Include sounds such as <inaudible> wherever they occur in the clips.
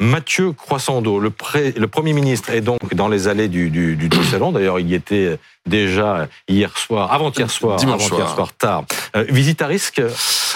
Mathieu Croissando, le, le Premier ministre, est donc dans les allées du, du salon. D'ailleurs, il y était déjà hier soir, avant-hier soir, Dimanche avant-hier soir. soir tard. Euh, visite à risque?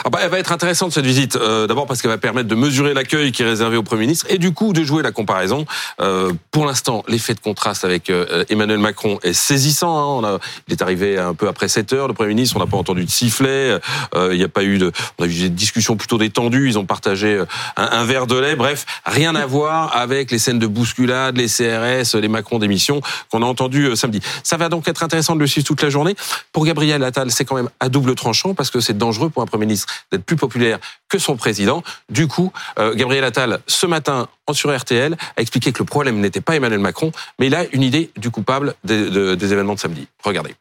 Ah bah, elle va être intéressante cette visite. Euh, D'abord parce qu'elle va permettre de mesurer l'accueil qui est réservé au Premier ministre et du coup de jouer la comparaison. Euh, pour l'instant, l'effet de contraste avec euh, Emmanuel Macron est saisissant. hein. On a, il est arrivé un peu après 7 heures, le Premier ministre. On n'a pas entendu de sifflet. Euh, il n'y a pas eu de. On a eu des discussions plutôt détendues. Ils ont partagé euh, un, un verre de lait. Bref, rien à voir avec les scènes de bousculade, les CRS, les Macron d'émission qu'on a entendu euh, samedi. Ça va donc être intéressant de le suivre toute la journée. Pour Gabriel Attal, c'est quand même à double tranchant parce que c'est dangereux pour un Premier ministre d'être plus populaire que son président. Du coup, euh, Gabriel Attal, ce matin, en sur RTL, a expliqué que le problème n'était pas Emmanuel Macron, mais il a une idée du coupable des, de- des événements de samedi. Regardez.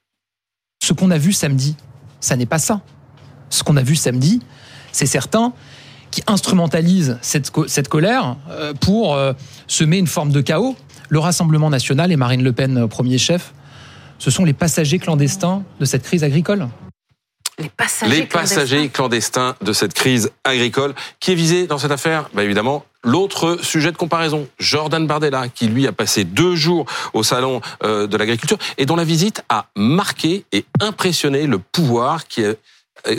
Ce qu'on a vu samedi, ça n'est pas ça. Ce qu'on a vu samedi, c'est certains qui instrumentalisent cette, co- cette colère euh, pour euh, semer une forme de chaos. Le Rassemblement national et Marine Le Pen, premier chef, ce sont les passagers clandestins de cette crise agricole. Les passagers. Les passagers clandestins de cette crise agricole qui est visé dans cette affaire, bah évidemment, l'autre sujet de comparaison, Jordan Bardella, qui lui a passé deux jours au salon euh, de l'agriculture et dont la visite a marqué et impressionné le pouvoir qui est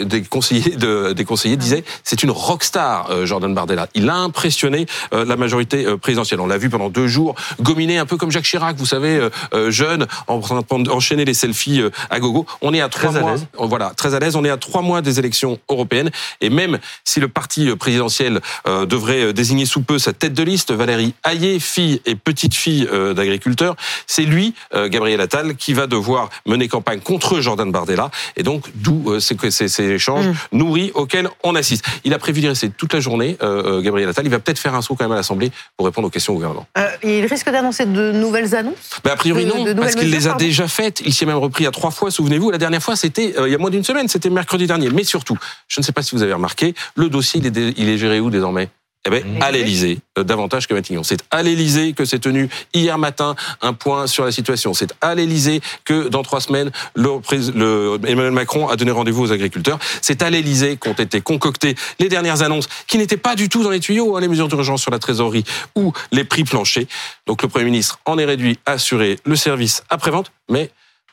des conseillers de, des conseillers disaient c'est une rockstar euh, Jordan Bardella. Il a impressionné euh, la majorité euh, présidentielle. On l'a vu pendant deux jours gominer un peu comme Jacques Chirac, vous savez, euh, euh, jeune, en train enchaîner les selfies euh, à gogo. On est à trois Très à mois. l'aise. Voilà, très à l'aise. On est à trois mois des élections européennes et même si le parti euh, présidentiel euh, devrait euh, désigner sous peu sa tête de liste, Valérie Hayé, fille et petite fille euh, d'agriculteurs, c'est lui, euh, Gabriel Attal, qui va devoir mener campagne contre Jordan Bardella et donc d'où euh, c'est que ces, ces échanges nourris auxquels on assiste. Il a prévu d'y rester toute la journée, euh, euh, Gabriel Attal. Il va peut-être faire un saut quand même à l'Assemblée pour répondre aux questions au gouvernement. Euh, il risque d'annoncer de nouvelles annonces. Ben, a priori De- non, de parce qu'il les a pardon. déjà faites. Il s'y est même repris à trois fois, souvenez-vous. La dernière fois, c'était euh, il y a moins d'une semaine, c'était mercredi dernier. Mais surtout, je ne sais pas si vous avez remarqué, le dossier, il est, il est géré où désormais? Eh ben, à l'Élysée, euh, davantage que Matignon. C'est à l'Élysée que s'est tenu hier matin un point sur la situation. C'est à l'Élysée que dans trois semaines, le, prés- le- Emmanuel Macron a donné rendez-vous aux agriculteurs. C'est à l'Élysée qu'ont été concoctées les dernières annonces qui n'étaient pas du tout dans les tuyaux, hein, les mesures d'urgence sur la trésorerie ou les prix planchers. Donc le Premier ministre en est réduit à assurer le service après-vente, mais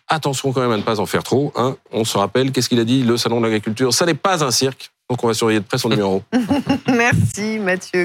attention quand même à ne pas en faire trop. Hein. On se rappelle, qu'est-ce qu'il a dit Le salon de l'agriculture, ça n'est pas un cirque. Donc on va surveiller de près son numéro. <laughs> Merci Mathieu.